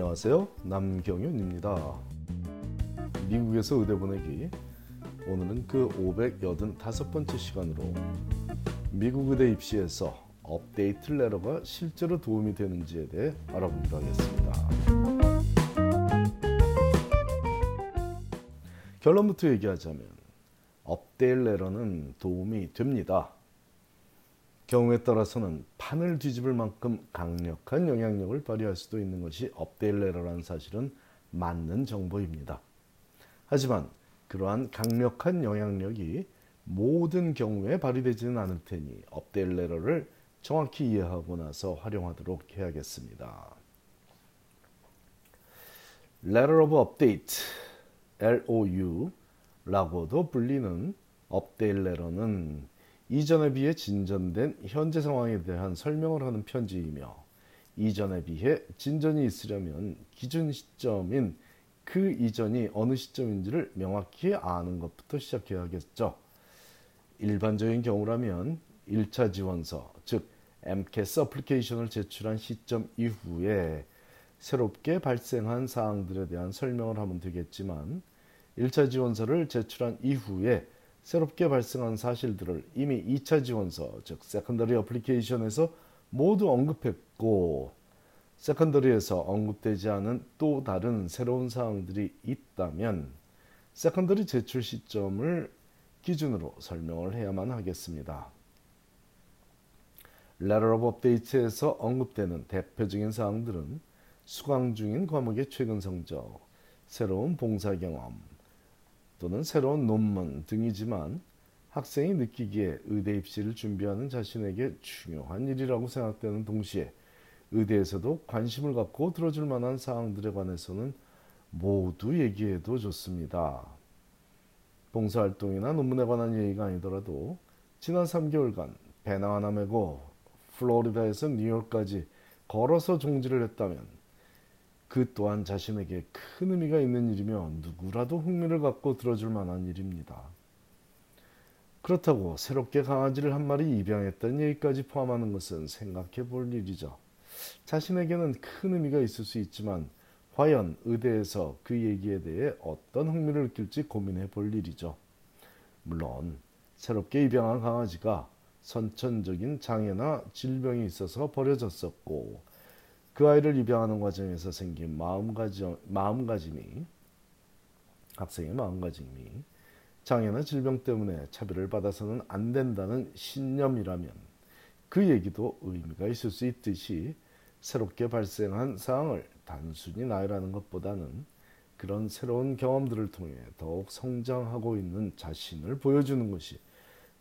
안녕하세요. 남경윤입니다. 미국에서 의대 보내기. 오늘은 그 585번째 시간으로 미국 의대 입시에서 업데이트 레터가 실제로 도움이 되는지에 대해 알아보기로 하겠습니다. 결론부터 얘기하자면 업데이트 레터는 도움이 됩니다. 경우에 따라서는 판을 뒤집을 만큼 강력한 영향력을 발휘할 수도 있는 것이 업데일레러라는 사실은 맞는 정보입니다. 하지만 그러한 강력한 영향력이 모든 경우에 발휘되지는 않을 테니 업데일레러를 정확히 이해하고 나서 활용하도록 해야겠습니다. Letter of Update LOU라고도 불리는 업데일레러는 이전에 비해 진전된 현재 상황에 대한 설명을 하는 편지이며 이전에 비해 진전이 있으려면 기준 시점인 그 이전이 어느 시점인지를 명확히 아는 것부터 시작해야겠죠. 일반적인 경우라면 1차 지원서, 즉 MCAS 어플리케이션을 제출한 시점 이후에 새롭게 발생한 사항들에 대한 설명을 하면 되겠지만 1차 지원서를 제출한 이후에 새롭게 발생한 사실들을 이미 2차 지원서, 즉 secondary application에서 모두 언급했고 secondary에서 언급되지 않은 또 다른 새로운 사항들이 있다면 secondary 제출 시점을 기준으로 설명을 해야만 하겠습니다. Letter of Update에서 언급되는 대표적인 사항들은 수강 중인 과목의 최근 성적, 새로운 봉사 경험, 또는 새로운 논문 등이지만 학생이 느끼기에 의대 입시를 준비하는 자신에게 중요한 일이라고 생각되는 동시에 의대에서도 관심을 갖고 들어줄 만한 사항들에 관해서는 모두 얘기해도 좋습니다. 봉사활동이나 논문에 관한 얘기가 아니더라도 지난 3개월간 배낭 하나 메고 플로리다에서 뉴욕까지 걸어서 종지를 했다면 그 또한 자신에게 큰 의미가 있는 일이며 누구라도 흥미를 갖고 들어줄 만한 일입니다. 그렇다고 새롭게 강아지를 한 마리 입양했다는 얘기까지 포함하는 것은 생각해 볼 일이죠. 자신에게는 큰 의미가 있을 수 있지만 과연 의대에서 그 얘기에 대해 어떤 흥미를 느낄지 고민해 볼 일이죠. 물론 새롭게 입양한 강아지가 선천적인 장애나 질병이 있어서 버려졌었고 그 아이를 입양하는 과정에서 생긴 마음가짐, 마음가짐이 학생의 마음가짐이 장애나 질병 때문에 차별을 받아서는 안 된다는 신념이라면 그 얘기도 의미가 있을 수 있듯이 새롭게 발생한 사항을 단순히 나열하는 것보다는 그런 새로운 경험들을 통해 더욱 성장하고 있는 자신을 보여주는 것이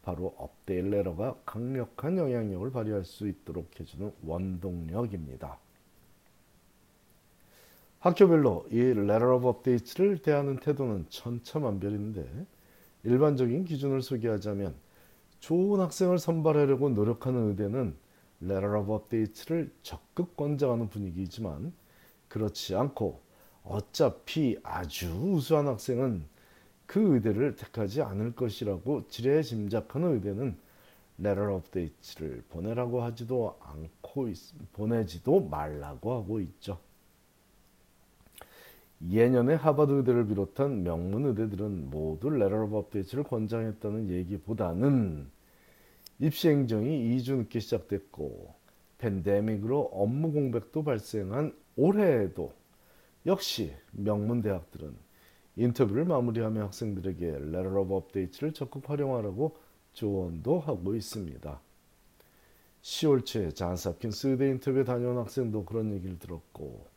바로 업데일레러가 강력한 영향력을 발휘할 수 있도록 해주는 원동력입니다. 학교별로 이 Letter of Update를 대하는 태도는 천차만별인데 일반적인 기준을 소개하자면 좋은 학생을 선발하려고 노력하는 의대는 Letter of Update를 적극 권장하는 분위기이지만 그렇지 않고 어차피 아주 우수한 학생은 그 의대를 택하지 않을 것이라고 지레 짐작하는 의대는 Letter of Update를 보내라고 하지도 않고 보내지도 말라고 하고 있죠. 예년에 하버드 의대를 비롯한 명문 의대들은 모두 letter of update를 권장했다는 얘기보다는 입시 행정이 2주 늦게 시작됐고 팬데믹으로 업무 공백도 발생한 올해에도 역시 명문 대학들은 인터뷰를 마무리하며 학생들에게 letter of update를 적극 활용하라고 조언도 하고 있습니다. 10월 초에 Johns Hopkins 의대 인터뷰에 다녀온 학생도 그런 얘기를 들었고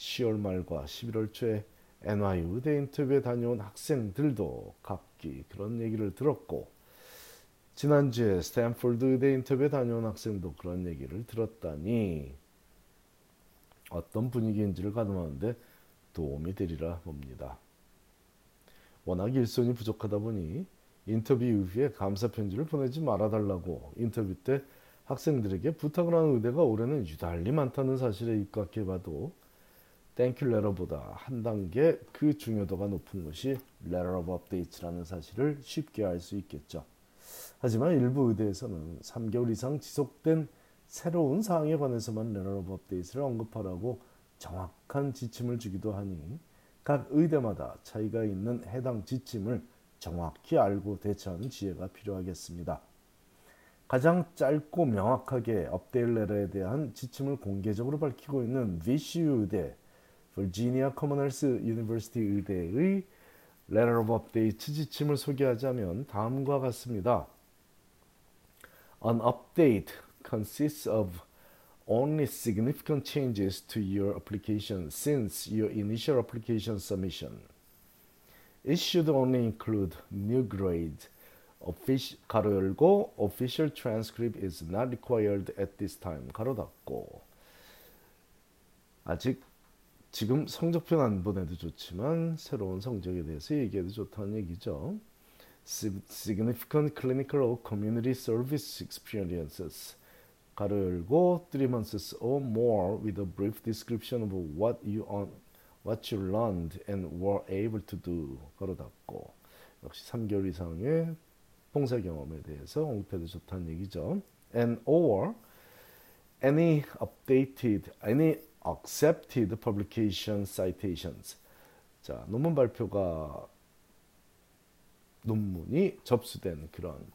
10월 말과 11월 초에 NYU 의대 인터뷰에 다녀온 학생들도 각기 그런 얘기를 들었고 지난주에 스탠포드 의대 인터뷰에 다녀온 학생도 그런 얘기를 들었다니 어떤 분위기인지를 가늠하는데 도움이 되리라 봅니다. 워낙 일손이 부족하다 보니 인터뷰 이후에 감사 편지를 보내지 말아달라고 인터뷰 때 학생들에게 부탁을 하는 의대가 올해는 유달리 많다는 사실에 입각해 봐도 thank you letter보다 한 단계 그 중요도가 높은 것이 letter of update라는 사실을 쉽게 알 수 있겠죠. 하지만 일부 의대에서는 3개월 이상 지속된 새로운 사항에 관해서만 letter of update를 언급하라고 정확한 지침을 주기도 하니 각 의대마다 차이가 있는 해당 지침을 정확히 알고 대처하는 지혜가 필요하겠습니다. 가장 짧고 명확하게 update letter에 대한 지침을 공개적으로 밝히고 있는 VCU 의대, Virginia Commonwealth University 의대의 Letter of Update 지침을 소개하자면 다음과 같습니다. An update consists of only significant changes to your application since your initial application submission. It should only include new grade, official, 가로 열고 official transcript is not required at this time 가로 닫고 아직 지금 성적표 안 보내도 좋지만 새로운 성적에 대해서 얘기해도 좋다는 얘기죠. Significant clinical or community service experiences 가로 열고 three months or more with a brief description of what you on what you learned and were able to do 가로 닫고 역시 3개월 이상의 봉사 경험에 대해서 언급해도 좋다는 얘기죠. And or any updated, any accepted publication citations. 자, 논문 발표가 논문이 접수된 그런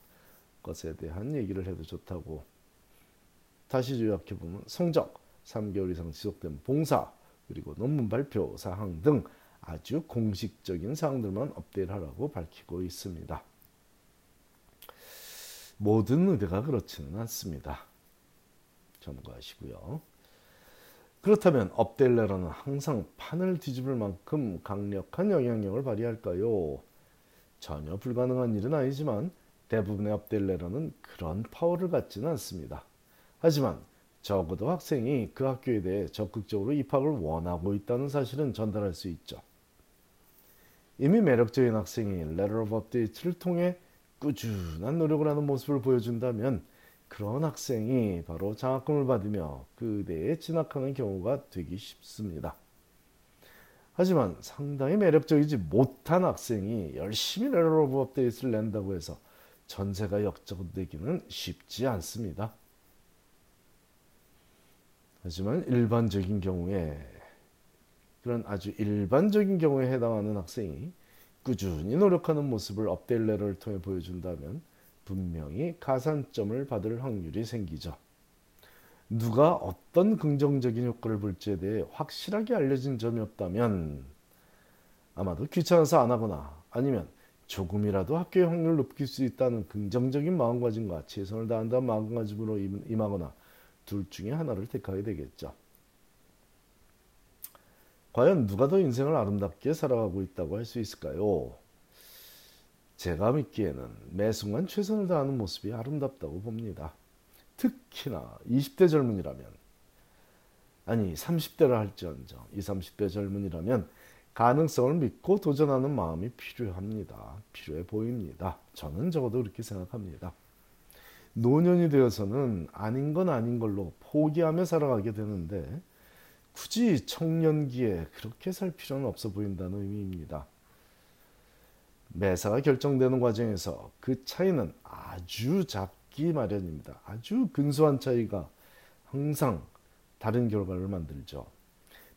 것에 대한 얘기를 해도 좋다고 다시 요약해 보면 성적, 3개월 이상 지속된 봉사, 그리고 논문 발표 사항 등 아주 공식적인 사항들만 업데이트하라고 밝히고 있습니다. 모든 의대가 그렇지는 않습니다. 참고하시고요. 그렇다면 업델레러는 항상 판을 뒤집을 만큼 강력한 영향력을 발휘할까요? 전혀 불가능한 일은 아니지만 대부분의 업델레러는 그런 파워를 갖지는 않습니다. 하지만 적어도 학생이 그 학교에 대해 적극적으로 입학을 원하고 있다는 사실은 전달할 수 있죠. 이미 매력적인 학생이 Letter of Update를 통해 꾸준한 노력을 하는 모습을 보여준다면 그런 학생이 바로 장학금을 받으며 그 의대에 진학하는 경우가 되기 쉽습니다. 하지만 상당히 매력적이지 못한 학생이 열심히 letter of update를 낸다고 해서 전세가 역전되기는 쉽지 않습니다. 하지만 일반적인 경우에 그런 아주 일반적인 경우에 해당하는 학생이 꾸준히 노력하는 모습을 update letter를 통해 보여준다면 분명히 가산점을 받을 확률이 생기죠. 누가 어떤 긍정적인 효과를 볼지에 대해 확실하게 알려진 점이 없다면 아마도 귀찮아서 안 하거나 아니면 조금이라도 학교의 확률을 높일 수 있다는 긍정적인 마음가짐과 최선을 다한다는 마음가짐으로 임하거나 둘 중에 하나를 택하게 되겠죠. 과연 누가 더 인생을 아름답게 살아가고 있다고 할 수 있을까요? 제가 믿기에는 매 순간 최선을 다하는 모습이 아름답다고 봅니다. 특히나 20대 젊은이라면 아니 30대라 할지언정 20, 30대 젊은이라면 가능성을 믿고 도전하는 마음이 필요합니다. 필요해 보입니다. 저는 적어도 그렇게 생각합니다. 노년이 되어서는 아닌 건 아닌 걸로 포기하며 살아가게 되는데 굳이 청년기에 그렇게 살 필요는 없어 보인다는 의미입니다. 매사가 결정되는 과정에서 그 차이는 아주 작기 마련입니다. 아주 근소한 차이가 항상 다른 결과를 만들죠.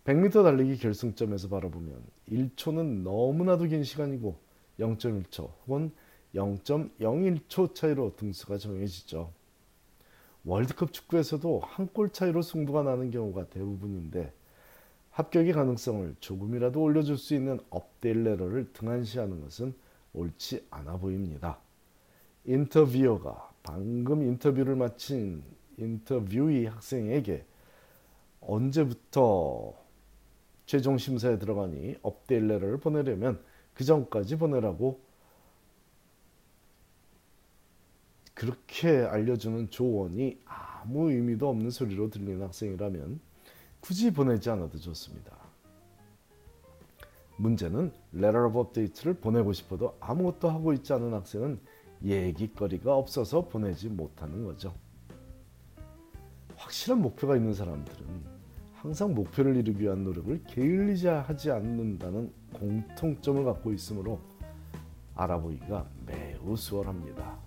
100m 달리기 결승점에서 바라보면 1초는 너무나도 긴 시간이고 0.1초 혹은 0.01초 차이로 등수가 정해지죠. 월드컵 축구에서도 한 골 차이로 승부가 나는 경우가 대부분인데 합격의 가능성을 조금이라도 올려줄 수 있는 업데일레러를 등한시하는 것은 옳지 않아 보입니다. 인터뷰어가 방금 인터뷰를 마친 인터뷰이 학생에게 언제부터 최종 심사에 들어가니 업데 일레러를 보내려면 그 전까지 보내라고 그렇게 알려주는 조언이 아무 의미도 없는 소리로 들리는 학생이라면 굳이 보내지 않아도 좋습니다. 문제는 letter of update를 보내고 싶어도 아무것도 하고 있지 않은 학생은 얘기거리가 없어서 보내지 못하는 거죠. 확실한 목표가 있는 사람들은 항상 목표를 이루기 위한 노력을 게을리지 하지 않는다는 공통점을 갖고 있으므로 알아보기가 매우 수월합니다.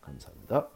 감사합니다.